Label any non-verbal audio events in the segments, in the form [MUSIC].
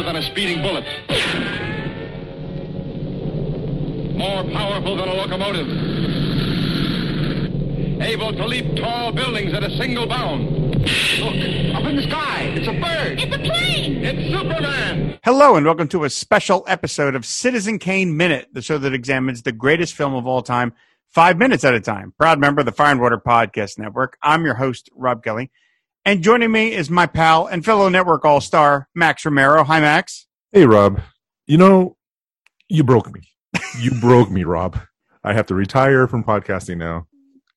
faster than a speeding bullet. More powerful than a locomotive. Able to leap tall buildings at a single bound. Look, up in the sky. It's a bird. It's a plane! It's Superman. Hello, and welcome to a special episode of Citizen Kane Minute, the show that examines the greatest film of all time, five minutes at a time. Proud member of the Fire and Water Podcast Network. I'm your host, Rob Kelly. And joining me is my pal and fellow network all star, Max Romero. Hi, Max. Hey, Rob. You know, you broke me. You [LAUGHS] broke me, Rob. I have to retire from podcasting now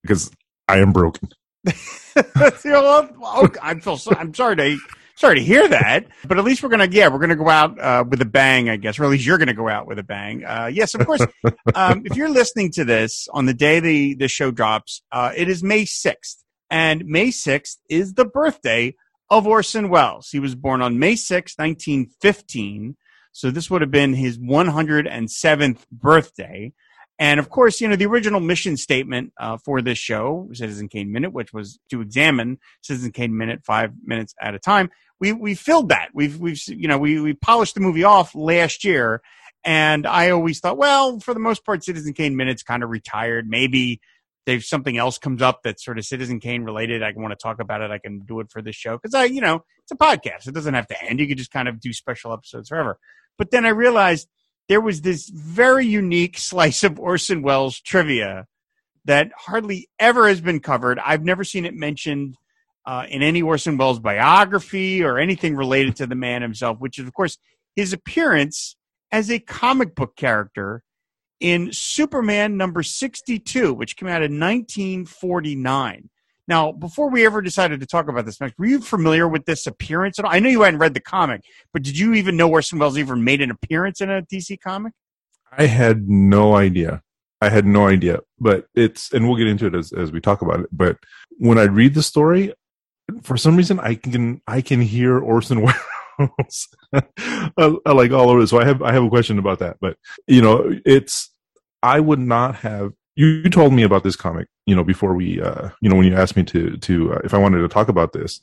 because I am broken. [LAUGHS] Oh, I'm, so, I'm sorry to sorry to hear that, but at least we're gonna yeah we're gonna go out uh, with a bang, I guess, or at least you're gonna go out with a bang. Uh, yes, of course. [LAUGHS] um, if you're listening to this on the day the the show drops, uh, it is May sixth, and May sixth is the birthday of Orson Welles. He was born on May sixth, 1915. So this would have been his 107th birthday. And of course, you know, the original mission statement uh, for this show, Citizen Kane Minute, which was to examine Citizen Kane Minute five minutes at a time, we, we filled that. We've, we've, you know, we, we polished the movie off last year. And I always thought, well, for the most part, Citizen Kane Minute's kind of retired. Maybe if something else comes up that's sort of Citizen Kane related, I want to talk about it. I can do it for this show. Cause I, you know, it's a podcast. It doesn't have to end. You could just kind of do special episodes forever. But then I realized there was this very unique slice of Orson Welles trivia that hardly ever has been covered. I've never seen it mentioned uh, in any Orson Welles biography or anything related to the man himself, which is, of course, his appearance as a comic book character in Superman number 62, which came out in 1949. Now, before we ever decided to talk about this, Max, were you familiar with this appearance at all? I know you hadn't read the comic, but did you even know Orson Welles even made an appearance in a DC comic? I had no idea. I had no idea. But it's, and we'll get into it as, as we talk about it. But when I read the story, for some reason, I can, I can hear Orson [LAUGHS] Welles I like all over. So I have, I have a question about that. But, you know, it's, I would not have you, you told me about this comic, you know, before we, uh, you know, when you asked me to, to, uh, if I wanted to talk about this.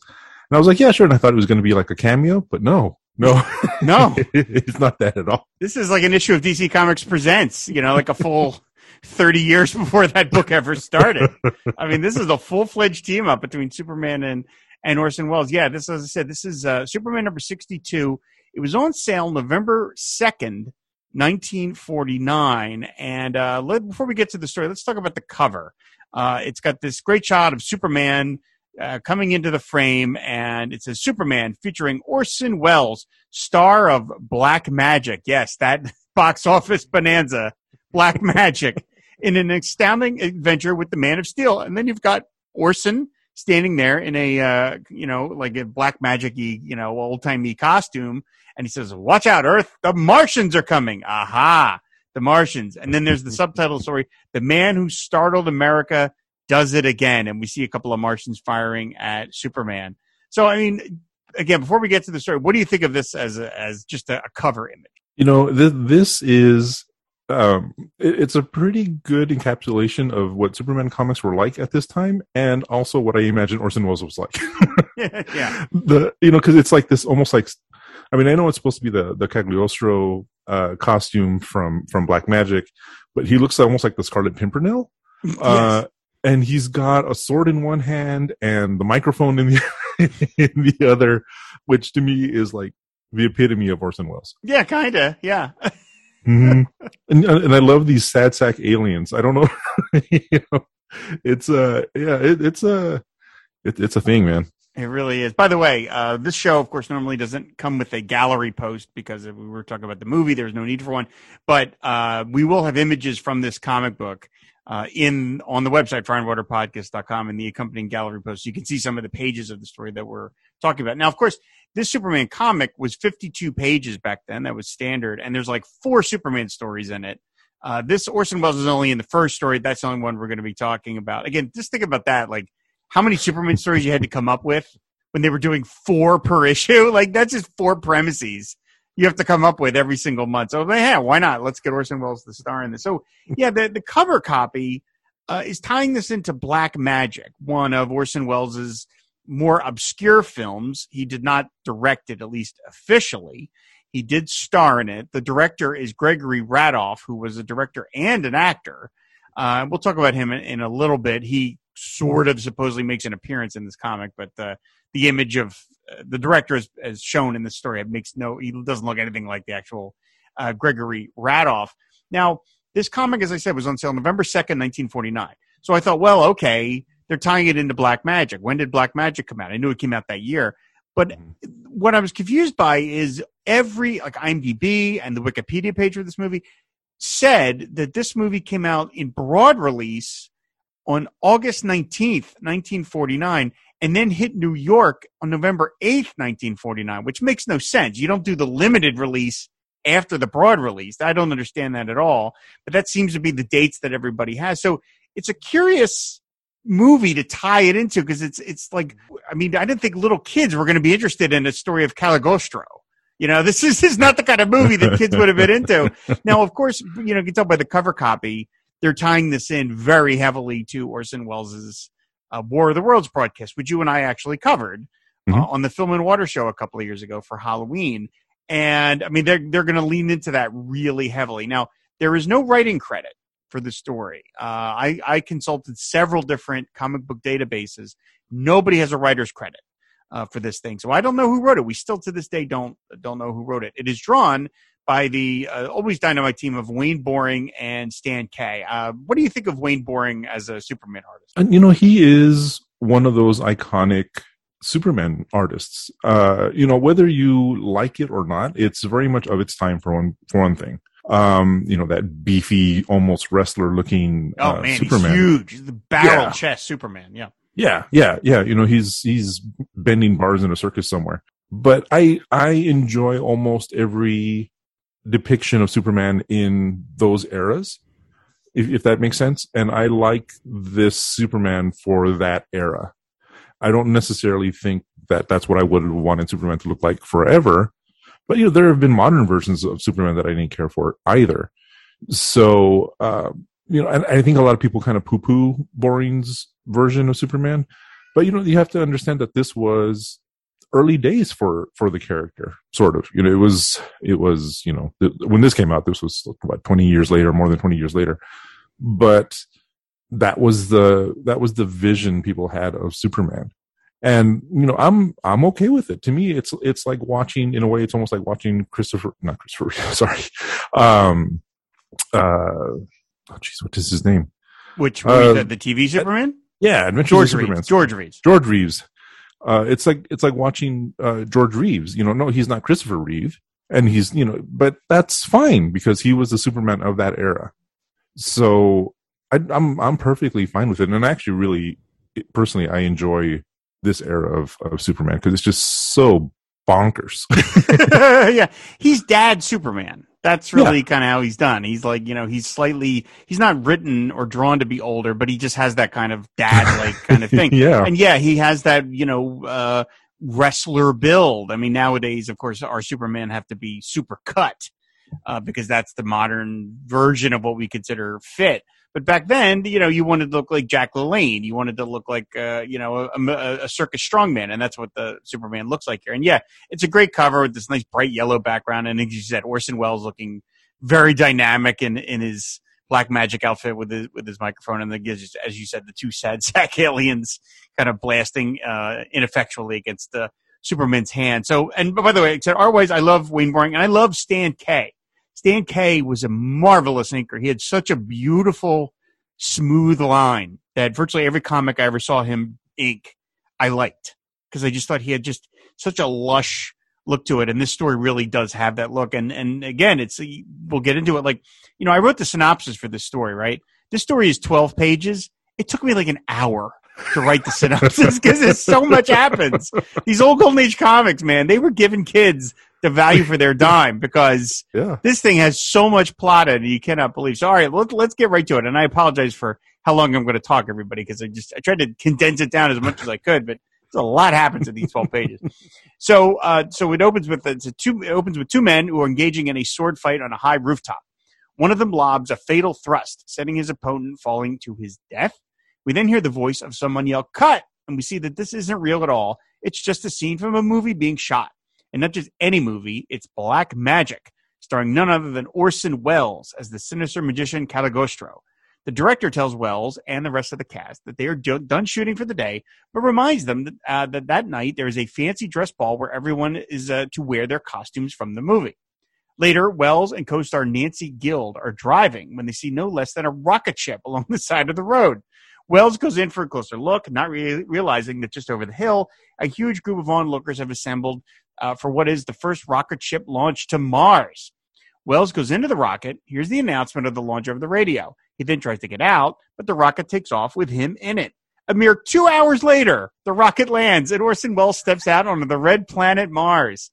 And I was like, yeah, sure. And I thought it was going to be like a cameo, but no, no, [LAUGHS] No. it's not that at all. This is like an issue of DC Comics Presents, you know, like a full [LAUGHS] 30 years before that book ever started. I mean, this is a full fledged team up between Superman and, and Orson Welles. Yeah, this, as I said, this is uh, Superman number 62. It was on sale November 2nd, 1949. And uh, let, before we get to the story, let's talk about the cover. Uh, it's got this great shot of Superman uh, coming into the frame, and it says Superman featuring Orson Welles, star of Black Magic. Yes, that [LAUGHS] box office bonanza, Black [LAUGHS] Magic, in an astounding adventure with the Man of Steel. And then you've got Orson standing there in a, uh, you know, like a Black Magic you know, old timey costume. And he says, Watch out, Earth, the Martians are coming. Aha, the Martians. And then there's the subtitle story The Man Who Startled America Does It Again. And we see a couple of Martians firing at Superman. So, I mean, again, before we get to the story, what do you think of this as a, as just a, a cover image? You know, this, this is, um, it, it's a pretty good encapsulation of what Superman comics were like at this time, and also what I imagine Orson Welles was like. [LAUGHS] yeah. the you know because it's like this almost like I mean I know it's supposed to be the the Cagliostro uh, costume from from Black Magic, but he looks almost like the Scarlet Pimpernel. [LAUGHS] Uh, and he's got a sword in one hand and the microphone in the [LAUGHS] in the other, which to me is like the epitome of Orson Welles. Yeah, kind of. Yeah. Hmm and and I love these sad sack aliens. I don't know, [LAUGHS] you know, it's uh yeah, it, it's a it, it's a thing, man. It really is. By the way, uh, this show, of course, normally doesn't come with a gallery post because we were talking about the movie. There's no need for one, but uh, we will have images from this comic book uh, in on the website fireandwaterpodcast.com and the accompanying gallery post. You can see some of the pages of the story that we're talking about. Now, of course, this Superman comic was 52 pages back then. That was standard, and there's like four Superman stories in it. Uh, this Orson Welles is only in the first story. That's the only one we're going to be talking about. Again, just think about that. Like how many Superman stories you had to come up with when they were doing four per [LAUGHS] issue. Like that's just four premises you have to come up with every single month. So yeah, why not? Let's get Orson Welles the star in this. So yeah, the the cover copy uh, is tying this into Black Magic, one of Orson Welles's more obscure films. He did not direct it, at least officially. He did star in it. The director is Gregory Ratoff, who was a director and an actor. Uh, we'll talk about him in, in, a little bit. He sort of supposedly makes an appearance in this comic, but the the image of uh, the director, as, as shown in the story, it makes no. He doesn't look anything like the actual uh, Gregory Ratoff. Now, this comic, as I said, was on sale November second, nineteen forty nine. So I thought, well, okay, they're tying it into Black Magic. When did Black Magic come out? I knew it came out that year. But mm-hmm. what I was confused by is every like IMDb and the Wikipedia page for this movie said that this movie came out in broad release on August 19th, 1949, and then hit New York on November 8th, 1949, which makes no sense. You don't do the limited release after the broad release. I don't understand that at all, but that seems to be the dates that everybody has. So it's a curious movie to tie it into because it's it's like I mean I didn't think little kids were going to be interested in a story of Cagliostro. You know, this is, this is not the kind of movie that kids would have been into. [LAUGHS] Now, of course, you know, you can tell by the cover copy, they're tying this in very heavily to Orson Welles's uh, War of the Worlds broadcast, which you and I actually covered uh, mm-hmm. uh, on the Film and Water show a couple of years ago for Halloween. And I mean, they're they're going to lean into that really heavily. Now, there is no writing credit for the story. Uh, I, I consulted several different comic book databases. Nobody has a writer's credit uh, for this thing, so I don't know who wrote it. We still to this day don't don't know who wrote it. It is drawn by the uh, always dynamite team of Wayne Boring and Stan Kaye. Uh, what do you think of Wayne Boring as a Superman artist? And you know, he is one of those iconic Superman artists. Uh, you know, whether you like it or not, it's very much of its time for one for one thing um, you know, that beefy, almost wrestler looking oh, uh, man, Superman. He's huge. He's the barrel yeah. chest Superman. Yeah. Yeah. Yeah. Yeah. You know, he's, he's bending bars in a circus somewhere. But I, I enjoy almost every depiction of Superman in those eras, if, if that makes sense. And I like this Superman for that era. I don't necessarily think that that's what I would have wanted Superman to look like forever but you know, there have been modern versions of Superman that I didn't care for either. So uh, you know, and I think a lot of people kind of poo-poo Boring's version of Superman, but you know, you have to understand that this was early days for for the character sort of. You know it was it was you know when this came out this was about 20 years later more than 20 years later. But that was the that was the vision people had of superman and you know i'm i'm okay with it. To me it's it's like watching in a way it's almost like watching christopher not christopher [LAUGHS] sorry. Um uh oh jeez what is his name? Which uh, the, the tv superman? Yeah Adventures george superman. Reeves. george reeves. George reeves. Uh it's like it's like watching uh george reeves. You know no he's not christopher reeve. And he's you know but that's fine because he was the superman of that era. So I, i'm i'm perfectly fine with it. And I actually really personally i enjoy this era of, of Superman because it's just so bonkers. [LAUGHS] [LAUGHS] yeah, he's dad Superman. That's really yeah. kind of how he's done. He's like, you know, he's slightly, he's not written or drawn to be older, but he just has that kind of dad like [LAUGHS] kind of thing. yeah. And yeah, he has that, you know, uh, wrestler build. I mean, nowadays, of course, our Superman have to be super cut, uh, because that's the modern version of what we consider fit. But back then, you know, you wanted to look like Jack LaLanne. You wanted to look like, uh, you know, a, a, circus strongman, and that's what the Superman looks like here. And yeah, it's a great cover with this nice bright yellow background, and as you said, Orson Welles looking very dynamic in in his black magic outfit with his with his microphone, and the as you said, the two sad [LAUGHS] sack aliens kind of blasting uh, ineffectually against the Superman's hand. So, and by the way, said otherwise, I love Wayne Boring, and I love Stan Kaye. Stan Kaye was a marvelous inker. He had such a beautiful, smooth line that virtually every comic I ever saw him ink, I liked because I just thought he had just such a lush look to it. And this story really does have that look. And and again, it's we'll get into it. Like you know, I wrote the synopsis for this story. Right, this story is twelve pages. It took me like an hour to write the synopsis because there's so much happens. These old golden age comics, man, they were giving kids the value for their dime because [LAUGHS] yeah. this thing has so much plot in it you cannot believe. So, all right, let's let's get right to it. And I apologize for how long I'm going to talk, everybody, because I just I tried to condense it down as much as I could, but a lot happens in these 12 pages. [LAUGHS] So, uh, so it opens with it's a two it opens with two men who are engaging in a sword fight on a high rooftop. One of them lobs a fatal thrust, sending his opponent falling to his death. We then hear the voice of someone yell "cut," and we see that this isn't real at all. It's just a scene from a movie being shot. And not just any movie, it's Black Magic, starring none other than Orson Welles as the sinister magician Cagliostro. The director tells Welles and the rest of the cast that they are do- done shooting for the day, but reminds them that, uh, that that night there is a fancy dress ball where everyone is uh, to wear their costumes from the movie. Later, Welles and co-star Nancy Guild are driving when they see no less than a rocket ship along the side of the road. Welles goes in for a closer look, not re- realizing that just over the hill, a huge group of onlookers have assembled uh, for what is the first rocket ship launch to Mars. Welles goes into the rocket, hears the announcement of the launch over the radio. He then tries to get out, but the rocket takes off with him in it. A mere two hours later, the rocket lands and Orson Welles steps out onto the red planet Mars.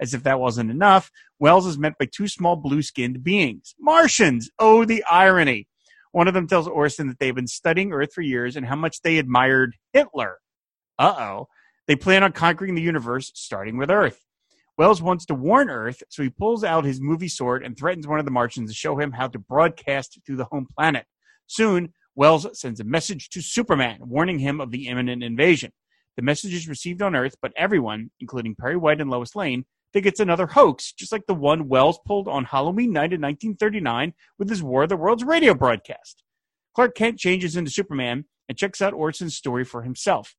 As if that wasn't enough, Welles is met by two small blue skinned beings. Martians! Oh, the irony. One of them tells Orson that they've been studying Earth for years and how much they admired Hitler. Uh oh. They plan on conquering the universe, starting with Earth. Welles wants to warn Earth, so he pulls out his movie sword and threatens one of the Martians to show him how to broadcast through the home planet. Soon, Welles sends a message to Superman, warning him of the imminent invasion. The message is received on Earth, but everyone, including Perry White and Lois Lane, think it's another hoax, just like the one Welles pulled on Halloween night in 1939 with his War of the Worlds radio broadcast. Clark Kent changes into Superman and checks out Orson's story for himself.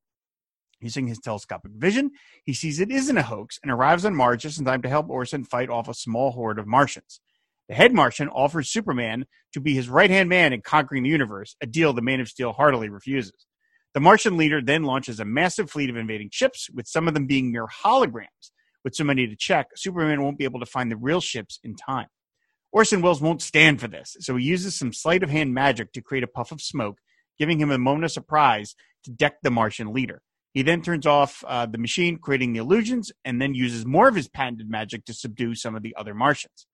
Using his telescopic vision, he sees it isn't a hoax and arrives on Mars just in time to help Orson fight off a small horde of Martians. The head Martian offers Superman to be his right hand man in conquering the universe, a deal the Man of Steel heartily refuses. The Martian leader then launches a massive fleet of invading ships, with some of them being mere holograms. With so many to check, Superman won't be able to find the real ships in time. Orson Welles won't stand for this, so he uses some sleight of hand magic to create a puff of smoke, giving him a moment of surprise to deck the Martian leader. He then turns off uh, the machine, creating the illusions, and then uses more of his patented magic to subdue some of the other Martians.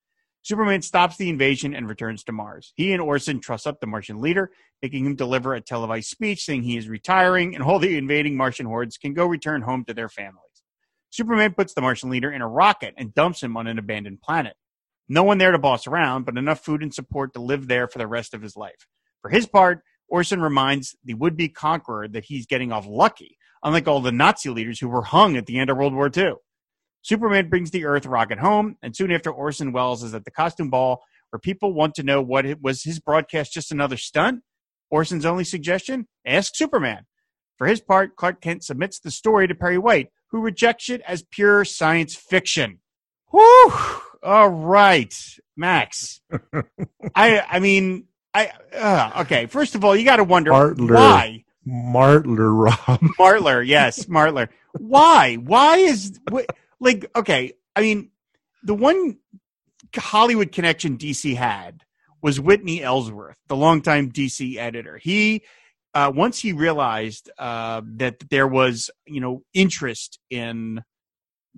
Superman stops the invasion and returns to Mars. He and Orson truss up the Martian leader, making him deliver a televised speech saying he is retiring and all the invading Martian hordes can go return home to their families. Superman puts the Martian leader in a rocket and dumps him on an abandoned planet. No one there to boss around, but enough food and support to live there for the rest of his life. For his part, Orson reminds the would be conqueror that he's getting off lucky unlike all the Nazi leaders who were hung at the end of World War II. Superman brings the Earth rocket home, and soon after, Orson Welles is at the costume ball where people want to know what it was his broadcast just another stunt. Orson's only suggestion ask Superman. For his part, Clark Kent submits the story to Perry White, who rejects it as pure science fiction. Whew! All right, Max. [LAUGHS] I I mean, I uh, okay. First of all, you got to wonder Partler. why Martler Rob. [LAUGHS] Martler, yes, Martler. Why? Why is like okay? I mean, the one Hollywood connection DC had was Whitney Ellsworth, the longtime DC editor. He uh, once he realized uh, that there was you know interest in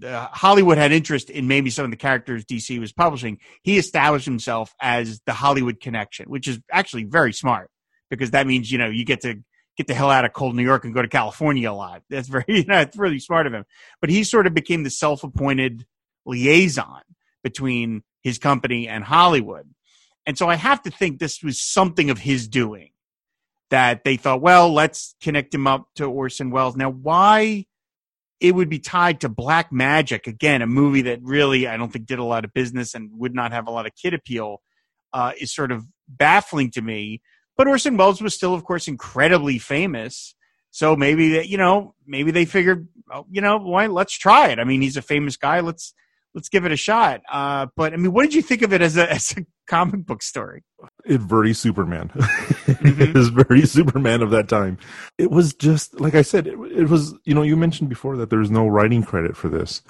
uh, Hollywood had interest in maybe some of the characters DC was publishing. He established himself as the Hollywood connection, which is actually very smart because that means you know you get to get the hell out of cold New York and go to California a lot. [LAUGHS] That's very, you know, it's really smart of him. But he sort of became the self-appointed liaison between his company and Hollywood. And so I have to think this was something of his doing that they thought, well, let's connect him up to Orson Welles. Now, why it would be tied to Black Magic, again, a movie that really I don't think did a lot of business and would not have a lot of kid appeal, uh, is sort of baffling to me. But Orson Welles was still, of course, incredibly famous. So maybe that you know, maybe they figured, oh, you know, why let's try it. I mean, he's a famous guy. Let's let's give it a shot. Uh, but I mean, what did you think of it as a [LAUGHS] as a comic book story? It very Superman. Mm-hmm. [LAUGHS] it is very Superman of that time. It was just like I said. It, it was you know you mentioned before that there's no writing credit for this,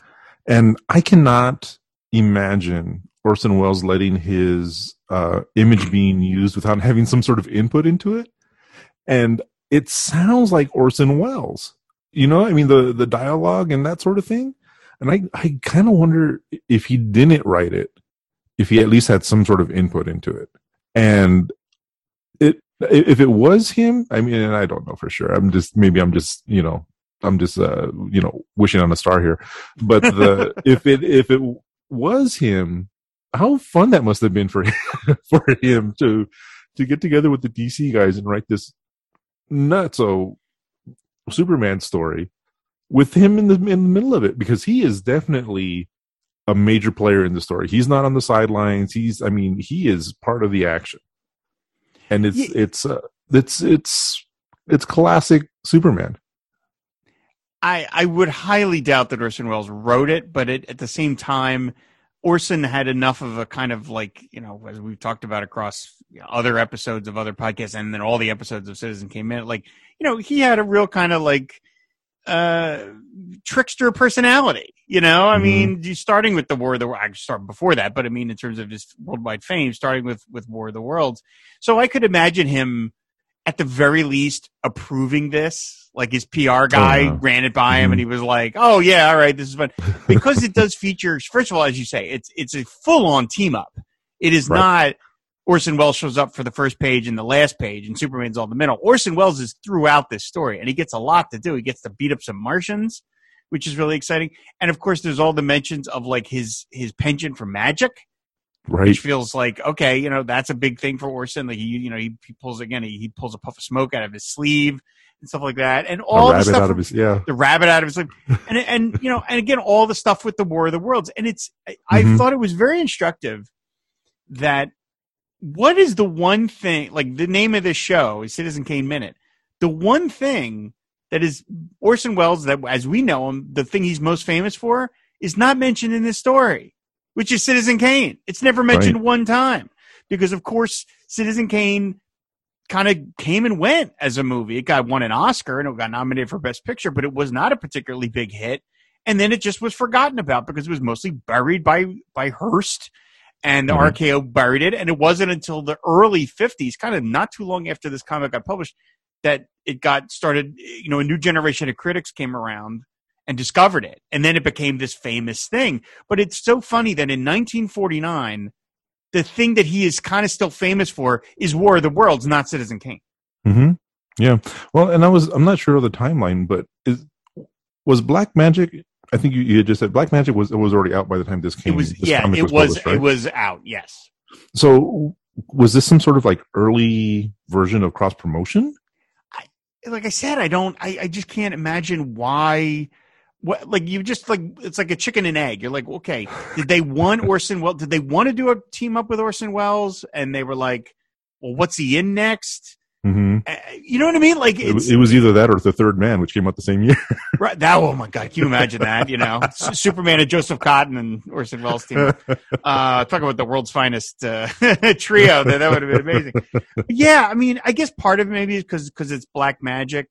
and I cannot imagine Orson Welles letting his uh, image being used without having some sort of input into it. And it sounds like Orson Welles, you know, I mean, the, the dialogue and that sort of thing. And I, I kind of wonder if he didn't write it, if he at least had some sort of input into it. And it, if it was him, I mean, and I don't know for sure. I'm just, maybe I'm just, you know, I'm just, uh, you know, wishing on a star here. But the, [LAUGHS] if it, if it was him, how fun that must have been for [LAUGHS] him, for him to to get together with the DC guys and write this not so Superman story. with him in the in the middle of it because he is definitely a major player in the story. He's not on the sidelines. He's I mean he is part of the action, and it's Yeah. it's uh, it's it's it's classic Superman. I, I would highly doubt that Orson Welles wrote it, but it, at the same time, Orson had enough of a kind of like, you know, as we've talked about across other episodes of other podcasts and then all the episodes of Citizen Kane Minute, like, you know, he had a real kind of like, uh, trickster personality, you know, I Mhm. mean, you starting with the War of the, I start before that, but I mean, in terms of his worldwide fame, starting with, with War of the Worlds. So I could imagine him at the very least approving this. Like his PR guy yeah. ran it by him Mhm. and he was like, "Oh yeah, all right, this is fun." Because it does feature first of all, as you say, it's it's a full on team up. It is Right. not Orson Welles shows up for the first page and the last page and Superman's all the middle. Orson Welles is throughout this story and he gets a lot to do. He gets to beat up some Martians, which is really exciting. And of course there's all the mentions of like his his penchant for magic Right. which feels like okay, you know, that's a big thing for Orson. Like he, you know, he, he pulls again, he, he pulls a puff of smoke out of his sleeve and stuff like that, and all the rabbit stuff out of his yeah. the rabbit out of his sleeve, [LAUGHS] and and you know, and again, all the stuff with the War of the Worlds, and it's I, I Mhm. thought it was very instructive that what is the one thing like the name of this show is Citizen Kane Minute, the one thing that is Orson Welles that as we know him, the thing he's most famous for is not mentioned in this story which is Citizen Kane. It's never mentioned one time because, of course, Citizen Kane kind of came and went as a movie. It got won an Oscar and it got nominated for Best Picture, but it was not a particularly big hit. And then it just was forgotten about because it was mostly buried by by Hearst and Mhm. RKO buried it. And it wasn't until the early '50s, kind of not too long after this comic got published, that it got started. You know, a new generation of critics came around and discovered it. And then it became this famous thing. But it's so funny that in 1949, the thing that he is kind of still famous for is War of the Worlds, not Citizen Kane. hmm Yeah. Well, and I was I'm not sure of the timeline, but is was Black Magic? I think you, you had just said Black Magic was it was already out by the time this came. It was, yeah, it was, published, right? it was out. Yes. So was this some sort of like early version of cross promotion? Like I said, I don't, I, I just can't imagine why. What like you just like it's like a chicken and egg. You're like, okay, did they want [LAUGHS] Orson Welles? Did they want to do a team up with Orson Welles? And they were like, well, what's he in next? hmm Uh, You know what I mean? Like It, it was either that or the Third Man, which came out the same year. [LAUGHS] right. That oh my god, can you imagine that? You know, [LAUGHS] Superman and Joseph Cotten and Orson Welles team. Uh, talk about the world's finest uh, trio. That that would have been amazing. But yeah, I mean, I guess part of it maybe is because because it's black magic,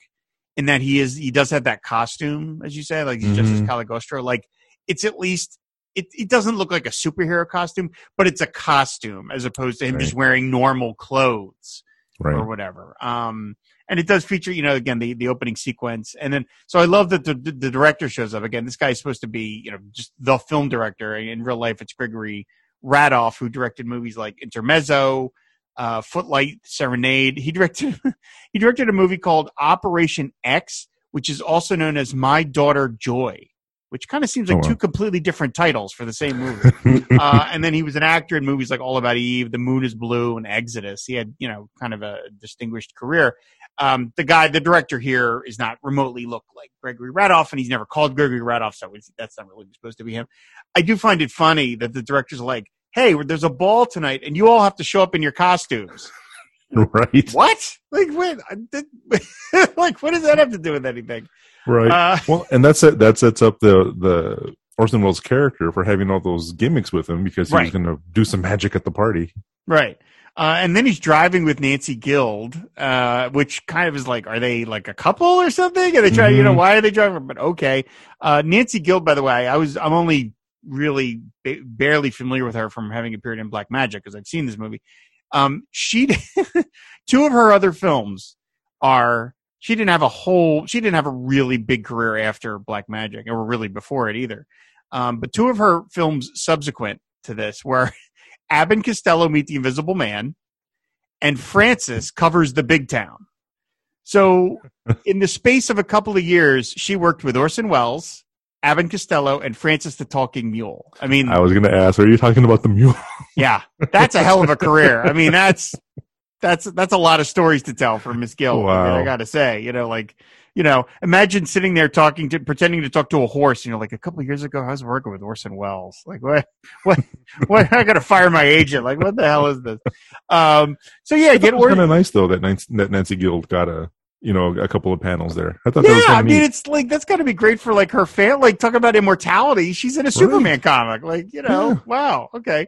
in that he is he does have that costume, as you say, like he's just as Mhm. Cagliostro. Like it's at least. It, it doesn't look like a superhero costume, but it's a costume as opposed to him Right. just wearing normal clothes right. or whatever. Um, and it does feature, you know, again the the opening sequence, and then so I love that the the, the director shows up again. This guy is supposed to be, you know, just the film director. In real life, it's Gregory Ratoff who directed movies like Intermezzo, uh, Footlight, Serenade. He directed [LAUGHS] he directed a movie called Operation X, which is also known as My Daughter Joy. Which kind of seems like Oh, wow. two completely different titles for the same movie [LAUGHS] uh, and then he was an actor in movies like All About Eve, The Moon Is Blue, and Exodus. He had, you know, kind of a distinguished career. Um, the guy, the director here, is not remotely look like Gregory Ratoff, and he's never called Gregory Ratoff, so that's not really supposed to be him. I do find it funny that the director's like, "Hey, there's a ball tonight, and you all have to show up in your costumes." [LAUGHS] right. What? Like, what? [LAUGHS] Like, what does that have to do with anything? Right. Uh, [LAUGHS] well, and that's it. That sets up the the Orson Welles character for having all those gimmicks with him because he was Right. going to do some magic at the party. Right. Uh, and then he's driving with Nancy Guild, uh, which kind of is like, are they like a couple or something? Are they trying, you know, Mhm. why are they driving? But okay. Uh, Nancy Guild, by the way, I was, I'm only really ba- barely familiar with her from having appeared in Black Magic because I'd seen this movie. Um, she, [LAUGHS] two of her other films are, she didn't have a whole, she didn't have a really big career after Black Magic or really before it either. Um, but two of her films subsequent to this were [LAUGHS] Ab and Costello meet the Invisible Man, and Francis covers the Big Town. So, [LAUGHS] in the space of a couple of years, she worked with Orson Welles, And Costello, and Francis the Talking Mule. I mean, I was going to ask, are you talking about the mule? [LAUGHS] yeah, that's a hell of a career. I mean, that's that's that's a lot of stories to tell for Miss Gill. I, mean, Wow. I got to say, you know, like you know, imagine sitting there talking to, pretending to talk to a horse. You know, like a couple of years ago, I was working with Orson Welles. Like, what, what, [LAUGHS] what? I got to fire my agent. Like, what the hell is this? Um, so yeah, get kind of nice though that Nancy, that Nancy Guild got a you know a couple of panels there. I thought that was Yeah, I mean, neat. it's like that's got to be great for like her fan. Like, talk about immortality. She's in a Superman comic. Like, you know, Yeah. wow, okay.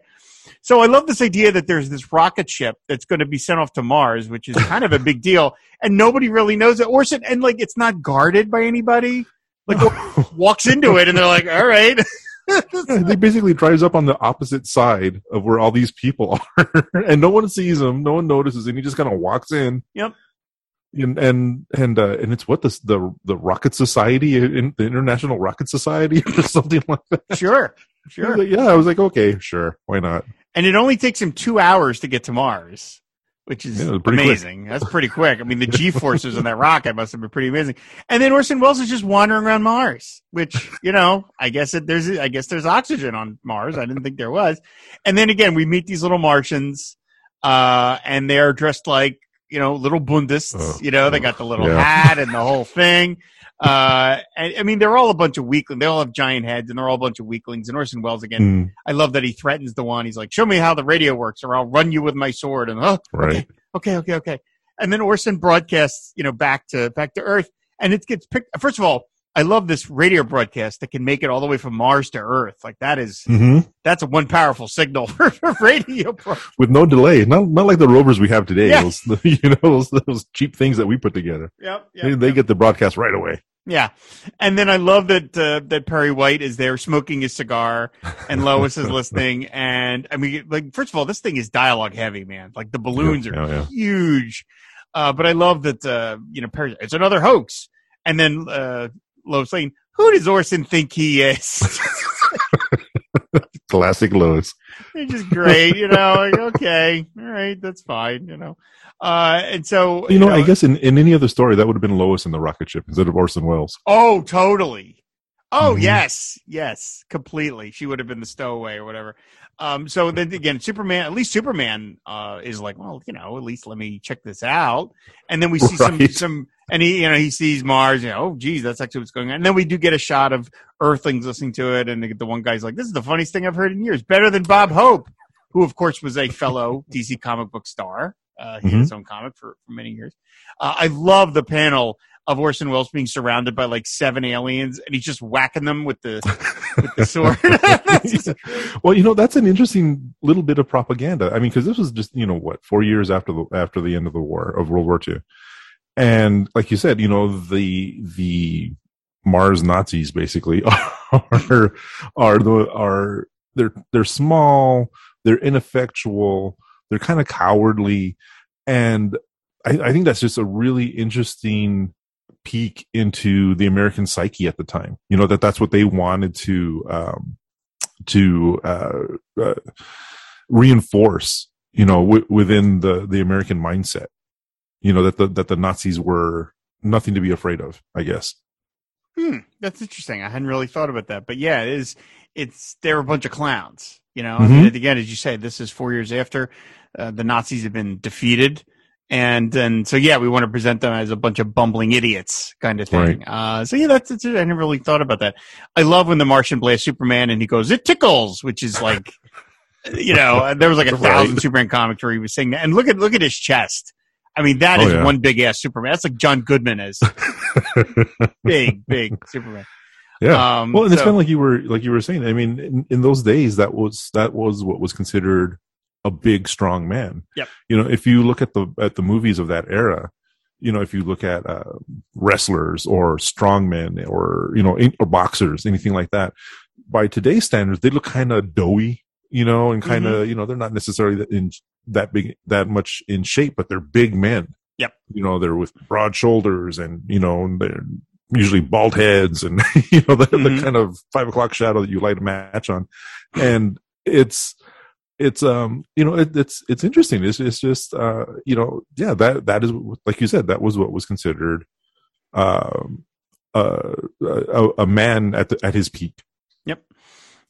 So I love this idea that there's this rocket ship that's going to be sent off to Mars, which is kind of a big deal, and nobody really knows it. Orson, and like, it's not guarded by anybody. Like, [LAUGHS] walks into it, and they're like, "All right." [LAUGHS] They basically drives up on the opposite side of where all these people [LAUGHS] are, and no one sees him, no one notices, and he just kind of walks in. Yep. And and and uh, and it's what the the the Rocket Society, in, the International Rocket Society, [LAUGHS] or something like that. sure, sure. was like, yeah, I was like, okay, sure, why not? and it only takes him two hours to get to Mars, which is Yeah, pretty quick. amazing. That's pretty quick. I mean, the G forces on that rocket must have been pretty amazing. And then Orson Welles is just wandering around Mars, which you know, I guess it, there's I guess there's oxygen on Mars. I didn't think there was. And then again, we meet these little Martians, uh, and they are dressed like you know little bundists. Oh, you know, they got the little yeah. hat and the whole thing. Uh, and I mean, they're all a bunch of weaklings. They all have giant heads, and they're all a bunch of weaklings. And Orson Welles again Mm, I love that he threatens the one. He's like, "Show me how the radio works, or I'll run you with my sword." And oh, right. okay, okay, okay. And then Orson broadcasts, you know, back to back to Earth, and it gets picked. First of all, I love this radio broadcast that can make it all the way from Mars to Earth. Like that is hmm that's a one powerful signal [LAUGHS] for, radio. With no delay, not not like the rovers we have today. Yeah. Those, [LAUGHS] you know, those, those cheap things that we put together. yep, they, they get the broadcast right away. Yeah, and then I love that uh, that Perry White is there smoking his cigar, and Lois is [LAUGHS] listening. And I mean, like, first of all, this thing is dialogue heavy, man. Like the balloons Yeah, are yeah, yeah. huge. Uh, but I love that uh, you know Perry. It's another hoax, and then uh, Lois Lane. Who does Orson think he is? [LAUGHS] Classic Lois. They're just great, you know. Like, okay, all right, that's fine, you know. Uh, and so You know, I guess in, in any other story, that would have been Lois in the rocket ship instead of Orson Welles. Oh, totally. Oh, Mhm. yes, yes, completely. She would have been the stowaway or whatever. Um, so then again, Superman, at least Superman, uh, is like, well, you know, at least let me check this out. And then we see some, some, and he, you know, he sees Mars, you know, oh, geez, that's actually what's going on. And then we do get a shot of Earthlings listening to it. And the, the one guy's like, this is the funniest thing I've heard in years. Better than Bob Hope, who of course was a fellow [LAUGHS] DC comic book star. Uh, he had his own comic for, for many years. Uh, I love the panel of Orson Welles being surrounded by like seven aliens, and he's just whacking them with the with the sword. Just- [LAUGHS] [LAUGHS] well, you know, that's an interesting little bit of propaganda. I mean, because this was just you know what four years after the after the end of the war of World War II, and like you said, you know the the Mars Nazis basically [LAUGHS] are are the are they're they're small, they're ineffectual, they're kind of cowardly, and I, I think that's just a really interesting peek into the American psyche at the time. You know that that's what they wanted to um, to uh, uh, reinforce. You know, w- within the the American mindset. You know that the that the Nazis were nothing to be afraid of. I guess. hmm, that's interesting. I hadn't really thought about that, but yeah, it is. It's they're a bunch of clowns. You know, I mean, again, as you say, this is four years after uh, the Nazis have been defeated. And then, so yeah, we want to present them as a bunch of bumbling idiots, kind of thing. Uh, so yeah, that's, that's. I never really thought about that. I love when the Martian blasts Superman and he goes, "It tickles," which is like, [LAUGHS] you know, there was like a Right. thousand Superman comics where he was saying that. And look at look at his chest. I mean, that Oh, is yeah. one big ass Superman. That's like John Goodman as [LAUGHS] big, big Superman. yeah. Um, well, and it's so- kind of like you were like you were saying. I mean, in, in those days, that was that was what was considered a big, strong man. Yep. You know, if you look at the at the movies of that era, you know, if you look at uh, wrestlers or strongmen or you know in, or boxers, anything like that, by today's standards, they look kind of doughy. You know, and kind of Mm-hmm. you know they're not necessarily in that big that much in shape, but they're big men. Yep. You know, they're with broad shoulders and you know they're usually bald heads and [LAUGHS] you know the, Mhm. the kind of five o'clock shadow that you light a match on and it's it's um you know it, it's it's interesting it's, it's just uh you know yeah that that is like you said that was what was considered um uh, a, a man at the, at his peak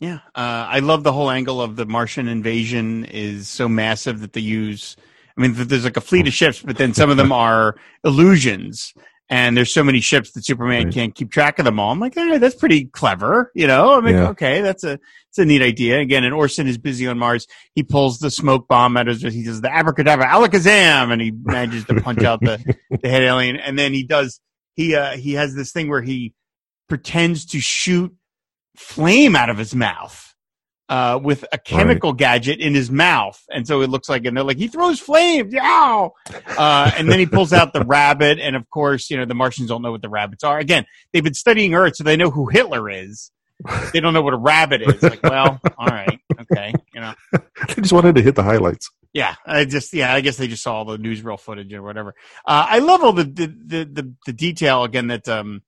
Yeah, uh, I love the whole angle of the Martian invasion is so massive that they use. I mean, there's like a fleet of ships, but then some of them are illusions, and there's so many ships that Superman Right. can't keep track of them all. I'm like, right, that's pretty clever, you know. I'm like, Yeah. okay, that's a it's a neat idea. Again, and Orson is busy on Mars. He pulls the smoke bomb out of his. He does the abracadabra, alakazam, and he manages to punch out the [LAUGHS] the head alien. And then he does he uh he has this thing where he pretends to shoot flame out of his mouth uh, with a chemical gadget in his mouth, and so it looks like and they're like he throws flames, yow! Uh, and then he pulls out the rabbit, and of course, you know the Martians don't know what the rabbits are. Again, they've been studying Earth, so they know who Hitler is. They don't know what a rabbit is. Like, well, [LAUGHS] all right, okay, you know. I just wanted to hit the highlights. Yeah, I just yeah, I guess they just saw all the newsreel footage or whatever. Uh, I love all the the, the the the detail again that um,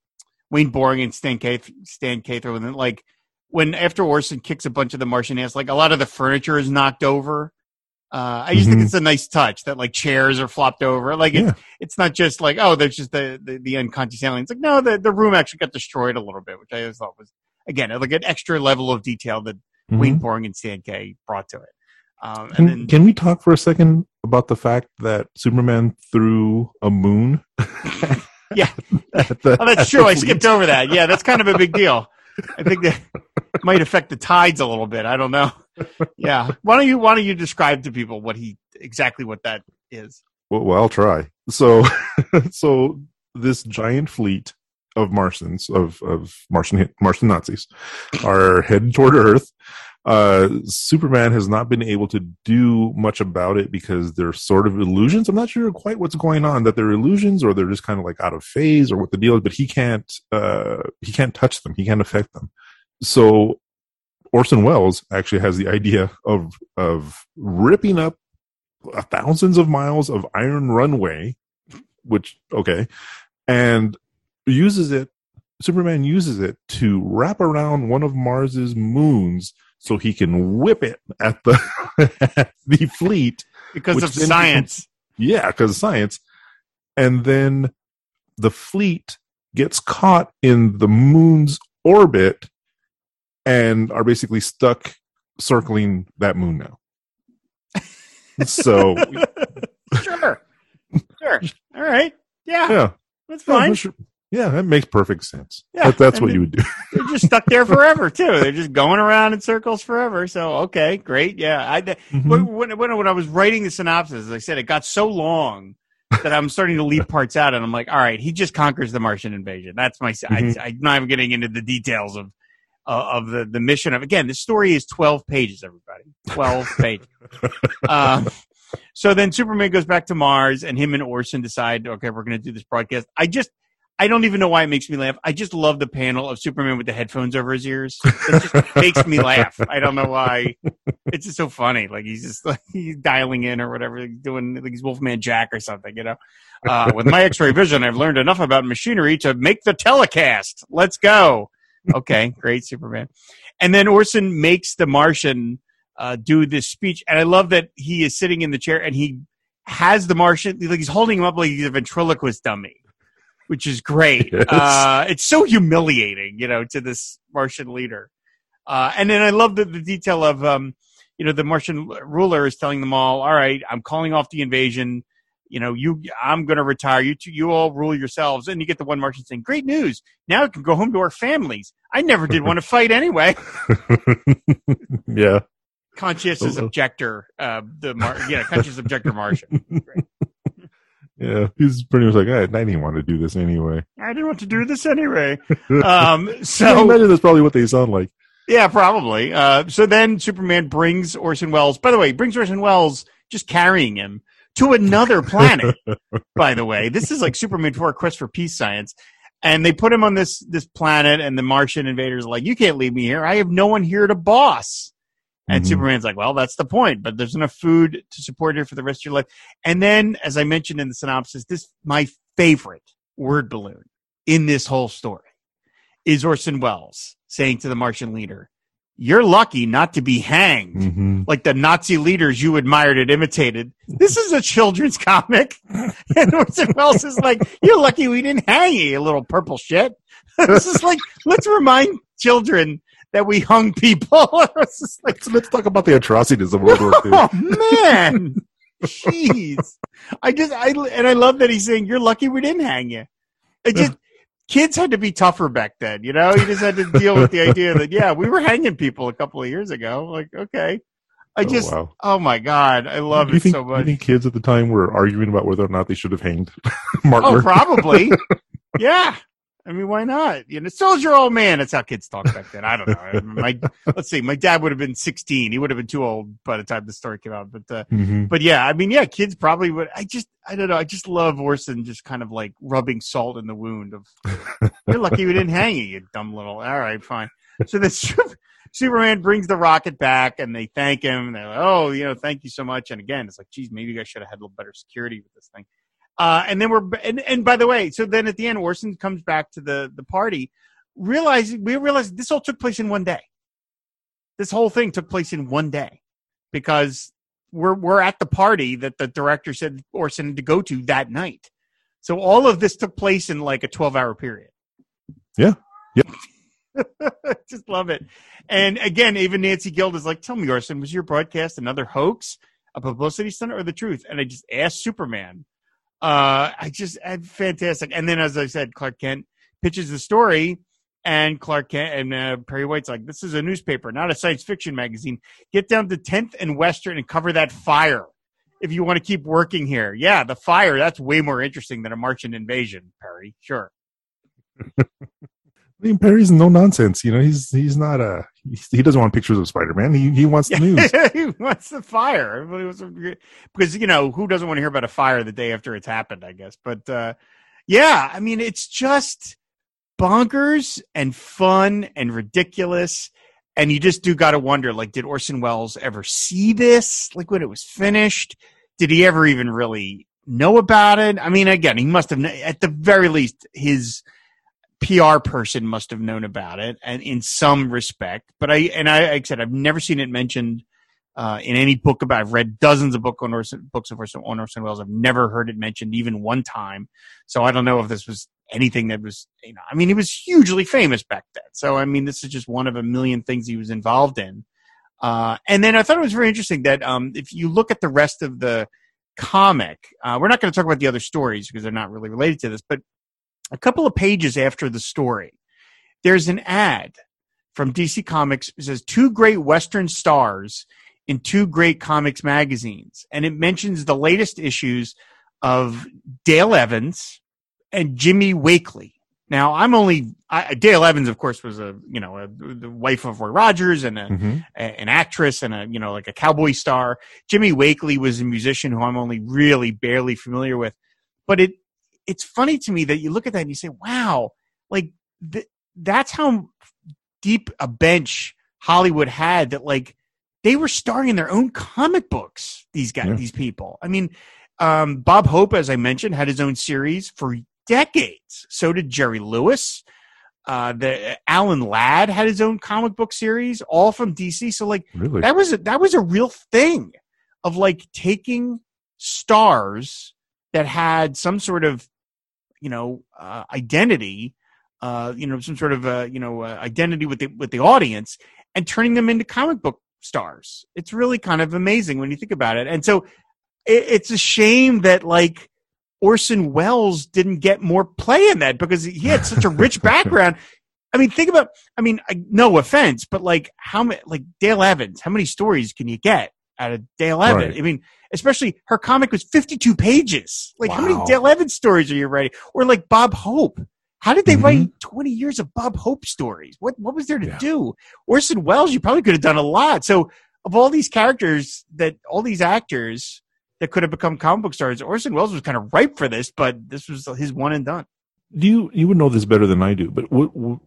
Wayne Boring and Stan Cath- Stan Cather and then like when after Orson kicks a bunch of the Martian ants, like a lot of the furniture is knocked over. Uh, I just think Mhm. it's a nice touch that like chairs are flopped over. Like it's Yeah. it's not just like oh, there's just the the, the unconscious alien. It's like no, the the room actually got destroyed a little bit, which I always thought was again like an extra level of detail that Wayne Mhm. Boring and Stan Kaye brought to it. Um, and Can, then can we talk for a second about the fact that Superman threw a moon? [LAUGHS] Yeah. [LAUGHS] the- Oh, that's at true. I skipped over that. Yeah, that's kind of a big deal. I think that [LAUGHS] might affect the tides a little bit. I don't know. Yeah. Why don't you Why don't you describe to people what he exactly what that is? Well, well, I'll try. So, [LAUGHS] so this giant fleet of Martians, of of Martian Martian Nazis, are headed toward Earth. Uh, Superman has not been able to do much about it because they're sort of illusions. I'm not sure quite what's going on. That they're illusions, or they're just kind of like out of phase, or what the deal is. But he can't. Uh, he can't touch them. He can't affect them. So Orson Welles actually has the idea of of ripping up thousands of miles of iron runway, which okay, and uses it. Superman uses it to wrap around one of Mars's moons so he can whip it at the at [LAUGHS] the fleet. Because of science. Yeah, because of science. And then the fleet gets caught in the moon's orbit and are basically stuck circling that moon now. So [LAUGHS] sure. Sure. All right. Yeah, yeah, that's fine. sure. Yeah, that makes perfect sense. Yeah, That- that's I what mean- you would do. [LAUGHS] They're just stuck there forever too. They're just going around in circles forever. So okay, great. Yeah, I Mhm. when, when, when I was writing the synopsis, as I said, it got so long that I'm starting to leave [LAUGHS] parts out, and I'm like, all right, he just conquers the Martian invasion. That's my. Mhm. I, I'm not even getting into the details of uh, of the the mission of. Again, the story is 12 pages. Everybody, 12 [LAUGHS] pages. Um, so then Superman goes back to Mars, and him and Orson decide, okay, we're going to do this broadcast. I just. I don't even know why it makes me laugh. I just love the panel of Superman with the headphones over his ears. It just [LAUGHS] makes me laugh. I don't know why it's just so funny. Like he's just like [LAUGHS] he's dialing in or whatever, he's doing like he's Wolfman Jack or something, you know. Uh, with my X-ray vision, I've learned enough about machinery to make the telecast. Let's go. Okay, [LAUGHS] great, Superman. And then Orson makes the Martian uh, do this speech, and I love that he is sitting in the chair and he has the Martian like he's holding him up like he's a ventriloquist dummy. Which is great. [LAUGHS] Yes. Uh, it's so humiliating, you know, to this Martian leader. Uh, and then I love the, the detail of, um, you know, the Martian ruler is telling them all, all right, I'm calling off the invasion. You know, you, I'm going to retire. You two, you all rule yourselves. And you get the one Martian saying, great news. Now we can go home to our families. I never did want to [LAUGHS] fight anyway. yeah. Conscientious objector, uh, the Mar- yeah, conscientious objector Martian. [LAUGHS] Yeah. He's pretty much like, I, I didn't want to do this anyway. I didn't want to do this anyway. [LAUGHS] Um, I so imagine that's probably what they sound like. Yeah, probably. Uh, so then Superman brings Orson Welles. By the way, brings Orson Welles just carrying him to another planet. [LAUGHS] by the way, this is like Superman for a quest for peace science, and they put him on this this planet, and the Martian invaders are like, "You can't leave me here. I have no one here to boss." And Mhm. Superman's like, "Well, that's the point, but there's enough food to support you for the rest of your life." And then, as I mentioned in the synopsis, this my favorite word balloon in this whole story is Orson Welles saying to the Martian leader, You're lucky not to be hanged Mhm. like the Nazi leaders you admired and imitated. This is a children's [LAUGHS] comic. And Orson Welles is like, You're lucky we didn't hang you, you little purple shit. [LAUGHS] this is like, let's remind children that we hung people. [LAUGHS] like, So let's talk about the atrocities of World War [LAUGHS] II. oh man. Jeez. I just, I, and I love that he's saying, You're lucky we didn't hang you. it just kids had to be tougher back then. You know, you just had to deal with the idea that yeah, we were hanging people a couple of years ago. Like okay, I Oh, just wow. oh, my god, I love Do it think, so do you much. think kids at the time were arguing about whether or not they should have hanged [LAUGHS] Martin? Oh, probably. yeah. I mean, why not? You know, soldier old man. That's how kids talk back then. I don't know. My [LAUGHS] let's see. My dad would have been sixteen. He would have been too old by the time the story came out. But uh, Mhm. but yeah, I mean, yeah, kids probably would. I just, I don't know. I just love Orson just kind of like rubbing salt in the wound of, [LAUGHS] you're lucky we didn't hang you, you dumb little. All right, fine. So the [LAUGHS] Superman brings the rocket back and they thank him. And they're like, oh, you know, thank you so much. And again, it's like, geez, maybe you guys should have had a little better security with this thing. Uh, and then we're, and, and by the way, so then at the end, Orson comes back to the, the party, realizing, we realize this all took place in one day. This whole thing took place in one day because we're we're at the party that the director said Orson had to go to that night. So all of this took place in like a 12 hour period. Yeah. Yep. [LAUGHS] Just love it. And again, even Nancy Guild is like, tell me, Orson, was your broadcast another hoax, a publicity stunt, or the truth? And I just asked Superman. Uh, I just had fantastic. And then, as I said, Clark Kent pitches the story, and Clark Kent and uh, Perry White's like, this is a newspaper, not a science fiction magazine. Get down to 10th and Western and cover that fire if you want to keep working here. Yeah, the fire, that's way more interesting than a Martian invasion, Perry. Sure. [LAUGHS] I mean, Perry's no nonsense. You know, he's he's not a he, he doesn't want pictures of Spider Man. He he wants the [LAUGHS] news. he wants the fire. Everybody wants because you know who doesn't want to hear about a fire the day after it's happened? I guess, but uh, yeah, I mean it's just bonkers and fun and ridiculous, and you just do got to wonder like, did Orson Welles ever see this? Like when it was finished, did he ever even really know about it? I mean, again, he must have at the very least his PR person must have known about it and in some respect. But I and I, like I said I've never seen it mentioned uh, in any book about. I've read dozens of book on Orson, books of Orson, on Orson Welles. I've never heard it mentioned even one time. So I don't know if this was anything that was you know. I mean, he was hugely famous back then. So I mean, this is just one of a million things he was involved in. Uh, and then I thought it was very interesting that um, if you look at the rest of the comic, uh, we're not going to talk about the other stories because they're not really related to this, but a couple of pages after the story, there's an ad from DC Comics. It says two great Western stars in two great comics magazines, and it mentions the latest issues of Dale Evans and Jimmy Wakely. Now, I'm only I, Dale Evans, of course, was a you know a, the wife of Roy Rogers and a, Mhm. a- an actress and a you know like a cowboy star. Jimmy Wakely was a musician who I'm only really barely familiar with, but it it's funny to me that you look at that and you say, "Wow, like th- that's how deep a bench Hollywood had that like they were starring in their own comic books. These guys, Yeah. these people. I mean, um, Bob Hope, as I mentioned, had his own series for decades. So did Jerry Lewis. Uh, the Alan Ladd had his own comic book series, all from DC. So like Really? that was a, that was a real thing of like taking stars that had some sort of you know uh, identity uh, you know some sort of uh, you know uh, identity with the with the audience and turning them into comic book stars. It's really kind of amazing when you think about it. And so it, it's a shame that like Orson Welles didn't get more play in that because he had such a rich [LAUGHS] background. I mean, think about. I mean, I- no offense, but like how many, like Dale Evans, how many stories can you get out of Dale Evans? Right. I mean, especially her comic was fifty-two pages. Like, how many Dale Evans stories are you writing? Or like Bob Hope? How did they Mhm. write twenty years of Bob Hope stories? What what was there to Yeah. do? Orson Welles, you probably could have done a lot. So, of all these characters that all these actors that could have become comic book stars, Orson Welles was kind of ripe for this, but this was his one and done. do you you would know this better than I do, but what, what-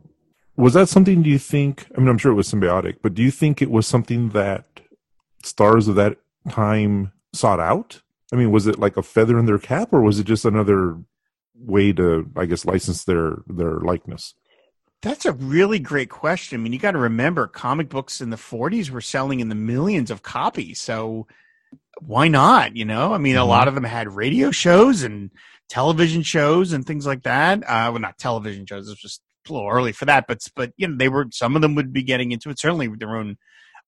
was that something? Do you think? I mean, I'm sure it was symbiotic, but do you think it was something that stars of that time sought out? I mean, was it like a feather in their cap, or was it just another way to, I guess, license their their likeness? That's a really great question. I mean, you got to remember comic books in the 40s were selling in the millions of copies. So why not? You know, I mean, a Mhm. lot of them had radio shows and television shows and things like that. Uh, well, not television shows. It was just a little early for that, but, but, you know, they were, some of them would be getting into it, certainly with their own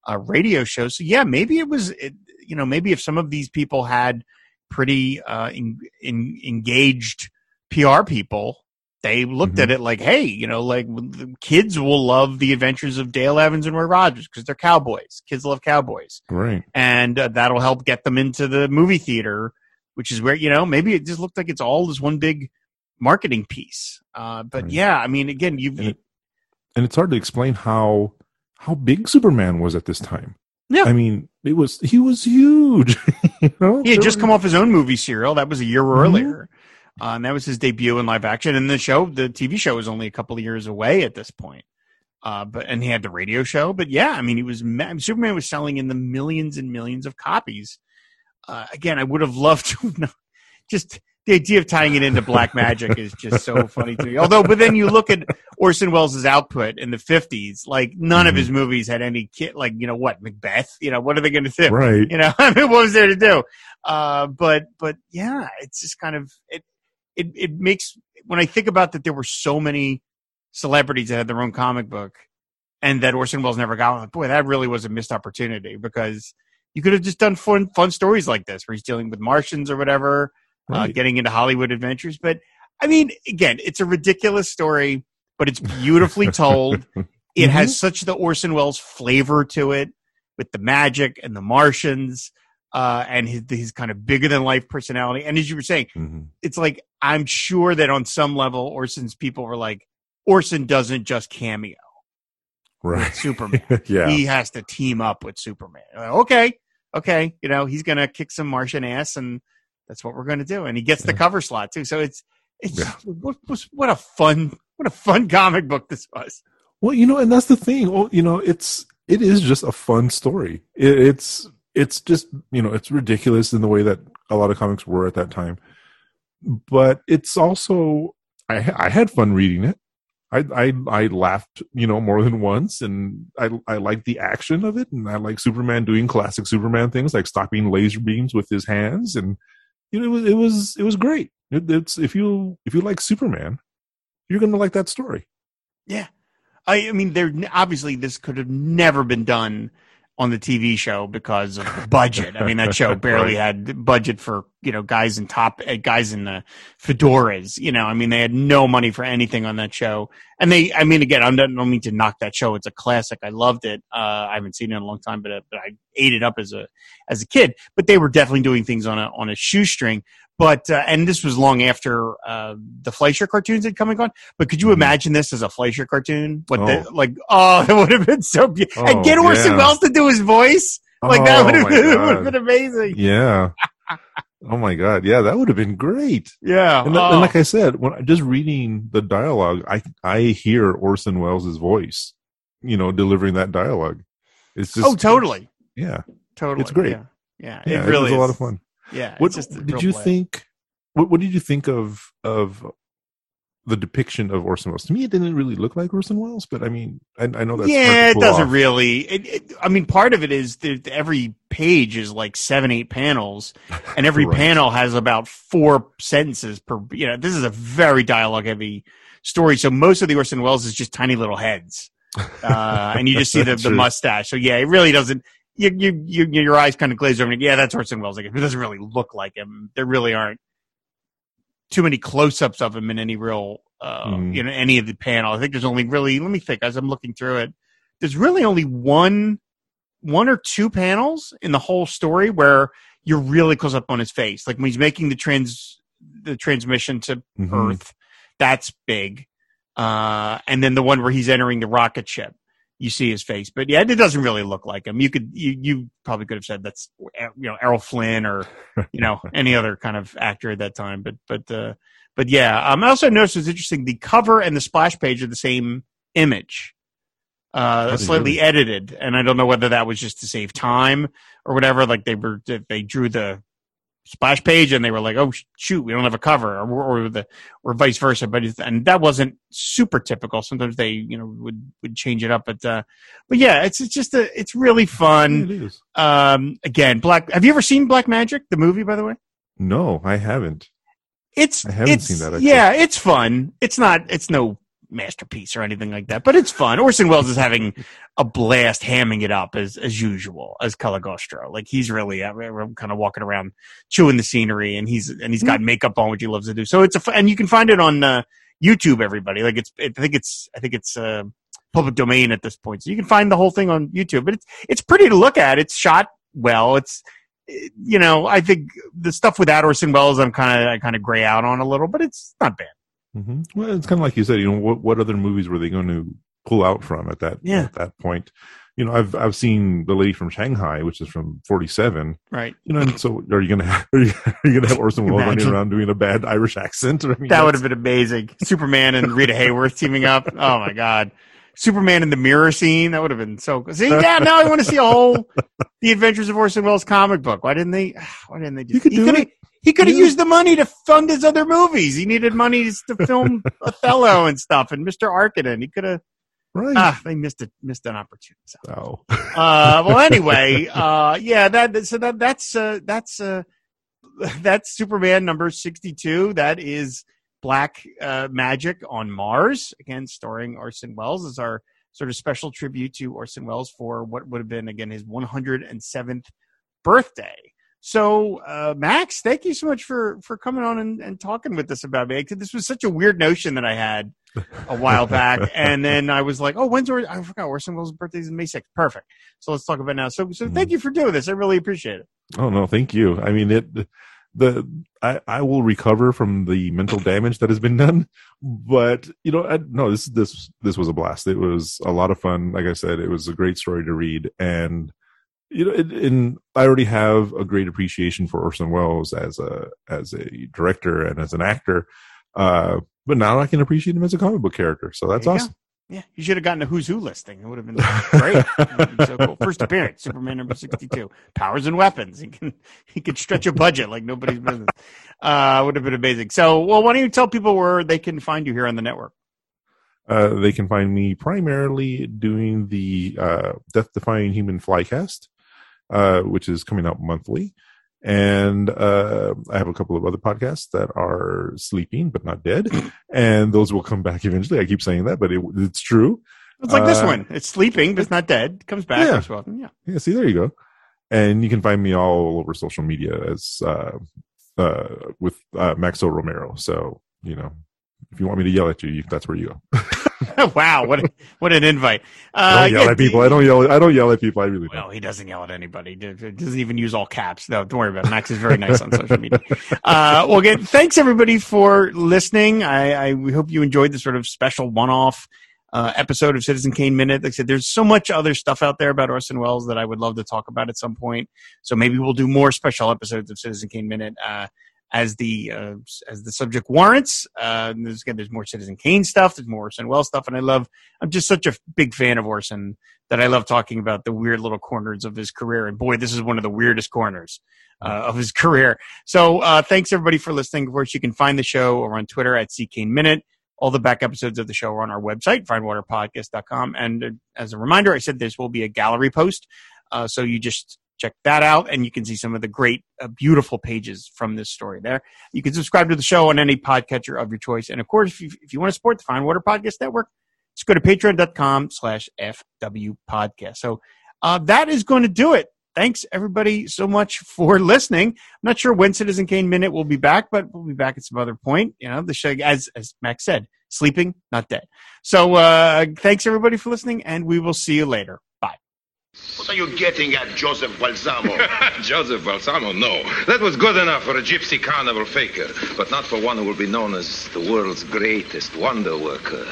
uh, radio show. So yeah, maybe it was, it, you know, maybe if some of these people had pretty uh, in, in, engaged PR people, they looked at it like, hey, you know, like the kids will love the adventures of Dale Evans and Roy Rogers because they're cowboys. Kids love cowboys, Right. and uh, that'll help get them into the movie theater, which is where you know maybe it just looked like it's all this one big marketing piece. Uh, but Right. yeah, I mean, again, you And it- And it's hard to explain how how big Superman was at this time. Yeah. I mean, it was he was huge. [LAUGHS] you know? He had just come off his own movie serial. That was a year Mhm. earlier. Uh, and that was his debut in live action. And the show, the TV show was only a couple of years away at this point. Uh, but, and he had the radio show. But yeah, I mean, he was, Superman was selling in the millions and millions of copies. Uh, again, I would have loved to know, just the idea of tying it into Black Magic is just so funny to me. Although, but then you look at Orson Welles' output in the 50s, like none of Mhm. his movies had any kid, like, you know what, Macbeth? You know, what are they going to do? Right. you know [LAUGHS] i mean what was there to do uh but but yeah it's just kind of it it it makes when i think about that there were so many celebrities that had their own comic book and that orson welles never got one boy that really was a missed opportunity because you could have just done fun fun stories like this where he's dealing with martians or whatever uh, getting into hollywood adventures but i mean again it's a ridiculous story but it's beautifully [LAUGHS] told it has such the Orson Welles flavor to it with the magic and the Martians uh, and his, his kind of bigger than life personality. And as you were saying, Mhm. it's like I'm sure that on some level, Orson's people were like, Orson doesn't just cameo Right. with Superman. [LAUGHS] yeah. He has to team up with Superman. Like, okay, okay, you know he's gonna kick some Martian ass, and that's what we're gonna do. And he gets the cover slot too. So it's it's Yeah. what, what, what a fun what a fun comic book this was. Well, you know, and that's the thing. Well, you know, it's it is just a fun story. It, it's it's just you know it's ridiculous in the way that a lot of comics were at that time, but it's also I I had fun reading it. I I I laughed you know more than once, and I I liked the action of it, and I like Superman doing classic Superman things like stopping laser beams with his hands, and you know it was it was it was great. It, it's if you if you like Superman, you're gonna like that story. Yeah. I, I mean, there obviously this could have never been done on the TV show because of the [LAUGHS] budget. I mean, that show [LAUGHS] barely had budget for you know guys in top uh, guys in the fedoras. You know, I mean, they had no money for anything on that show. And they, I mean, again, I don't, don't mean to knock that show. It's a classic. I loved it. Uh, I haven't seen it in a long time, but, uh, but I ate it up as a as a kid. But they were definitely doing things on a on a shoestring. But uh, and this was long after uh, the Fleischer cartoons had come and gone. But could you Mhm. imagine this as a Fleischer cartoon? What the, Oh. like? [LAUGHS] Oh, it would have been so beautiful. Oh, and get Orson yeah. Welles to do his voice. Like that Oh, would have been, [LAUGHS] would God. have been amazing. Yeah. [LAUGHS] oh my god. Yeah, that would have been great. Yeah. And, oh. and like I said, when just reading the dialogue, I I hear Orson Welles' voice, you know, delivering that dialogue. It's just oh, totally, Yeah. totally. It's great. Yeah, yeah, Yeah, it really was a lot of fun. Yeah. What did you think what what did you think of of the depiction of Orson Welles? To me it didn't really look like Orson Welles, but I mean I, I know that's hard yeah, it doesn't off. really. It, it, I mean, part of it is that every page is like seven, eight panels, [LAUGHS] and every Right. panel has about four sentences per. You know, this is a very dialogue heavy story. So most of the Orson Welles is just tiny little heads, [LAUGHS] uh, and you just see the, the mustache. So yeah, it really doesn't. You, you, you, your eyes kind of glaze over. And, yeah, that's Orson Welles. Like, it doesn't really look like him. There really aren't too many close-ups of him in any real, uh, Mm. you know, any of the panel. I think there's only really. Let me think as I'm looking through it. There's really only one, one or two panels in the whole story where you're really close up on his face, like when he's making the trans, the transmission to Mhm. Earth. That's big. Uh, and then the one where he's entering the rocket ship, you see his face. But yeah, it doesn't really look like him. You could, you, you probably could have said that's, you know, Errol Flynn or, you know, [LAUGHS] any other kind of actor at that time. But, but, uh, but yeah, um, I also noticed it was interesting. The cover and the splash page are the same image, uh, slightly edited. And I don't know whether that was just to save time or whatever. Like they were, they drew the splash page and they were like, oh shoot, we don't have a cover or, or the, or vice versa. But, it's, and that wasn't super typical. Sometimes they, you know, would, would change it up. But, uh, but yeah, it's, it's just a, it's really fun. it is. Um, again, Black, have you ever seen Black Magic, the movie, by the way? No, I haven't. It's I haven't it's, seen that, actually. Yeah, it's fun. It's not it's no masterpiece or anything like that, but it's fun. Orson Welles is having a blast hamming it up as as usual as Cagliostro. Like he's really uh, kind of walking around chewing the scenery, and he's and he's got makeup on, which he loves to do. So it's a and you can find it on uh, YouTube. Everybody, like it's, I think it's, I think it's uh, public domain at this point, so you can find the whole thing on YouTube. But it's it's pretty to look at. It's shot well. It's you know, I think the stuff without Orson Welles, I'm kind of I kind of gray out on a little, but it's not bad. Mm-hmm. Well, it's kind of like you said. You know, what what other movies were they going to pull out from at that Yeah. at that point? You know, I've I've seen the lady from Shanghai, which is from '47. Right. You know, and so are you gonna have, [LAUGHS] are you, are you gonna have Orson Welles running around doing a bad Irish accent? I mean, That would have been amazing. Superman and Rita Hayworth teaming up. Oh my god. Superman in the mirror scene. That would have been so good. See, yeah, now I want to see a whole The Adventures of Orson Welles comic book. Why didn't they [SIGHS] why didn't they just You could do could it. He could have used the money to fund his other movies. He needed money to [LAUGHS] film Othello and stuff and Mr. Arkadin. He could have right. ah, they missed it missed an opportunity. So. Oh. uh well anyway uh yeah that so that that's uh that's uh that's superman number 62 that is black uh magic on mars again starring orson welles as our sort of special tribute to orson welles for what would have been again his 107th birthday so uh max thank you so much for for coming on and, and talking with us about it this was such a weird notion that i had a while back, [LAUGHS] and then I was like, "Oh, when's Or- I forgot Orson Welles' birthday is May 6th. Perfect. So let's talk about it now. So, so thank you for doing this. I really appreciate it. Oh no, thank you. I mean it the I, I will recover from the mental damage that has been done, but you know, I, no, this this this was a blast. It was a lot of fun. Like I said, it was a great story to read, and you know, and I already have a great appreciation for Orson Welles as a as a director and as an actor. Uh, but now I can appreciate him as a comic book character. So that's awesome. Yeah, you should have gotten a Who's Who listing. It would have been great. [LAUGHS] It would have been so cool. First appearance, Superman number sixty-two. Powers and weapons. He can he could stretch a budget like nobody's business. Uh, would have been amazing. So, well, why don't you tell people where they can find you here on the network? Uh, they can find me primarily doing the uh, Death Defying Human Flycast, uh, which is coming out monthly. And uh, I have a couple of other podcasts that are sleeping but not dead, [CLEARS THROAT] and those will come back eventually. I keep saying that, but it, it's true. It's like this Uh, one. It's sleeping, but it's not dead. Comes back. Yeah. as well. Yeah. Yeah, see, there you go. And you can find me all over social media as uh, uh, with uh, Maxo Romero. So you know, if you want me to yell at you, you that's where you go. [LAUGHS] [LAUGHS] wow, what a, what an invite. I Uh, don't yell yeah, at people. I don't yell. I don't yell at people. I really don't. Well, he doesn't yell at anybody. He doesn't even use all caps. No, don't worry about it. Max is very nice on social media. [LAUGHS] Uh, well, again, thanks everybody for listening. I, I we hope you enjoyed this sort of special one-off uh, episode of Citizen Kane Minute. Like I said, there's so much other stuff out there about Orson Welles that I would love to talk about at some point. So maybe we'll do more special episodes of Citizen Kane Minute. Uh, as the uh, as the subject warrants, uh, there's again, there's more Citizen Kane stuff, there's more Orson Welles stuff, and I love. I'm just such a big fan of Orson that I love talking about the weird little corners of his career. And boy, this is one of the weirdest corners uh, of his [LAUGHS] career. So uh, thanks everybody for listening. Of course, you can find the show over on Twitter at CKane Minute. All the back episodes of the show are on our website, fireandwaterpodcast.com. And uh, as a reminder, I said this will be a gallery post. Uh, so you just check that out and you can see some of the great, uh, beautiful pages from this story there. You can subscribe to the show on any podcatcher of your choice. And of course, if you, if you want to support the Fire and Water Podcast Network, just go to patreon.com slash FW podcast. So uh, that is going to do it. Thanks everybody so much for listening. I'm not sure when Citizen Kane Minute will be back, but we'll be back at some other point. You know, the show, as, as Max said, sleeping, not dead. So uh, thanks everybody for listening and we will see you later. What are you getting at, Joseph Balsamo? [LAUGHS] Joseph Balsamo, no. That was good enough for a gypsy carnival faker, but not for one who will be known as the world's greatest wonder worker.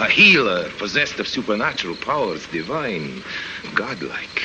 A healer possessed of supernatural powers, divine, godlike.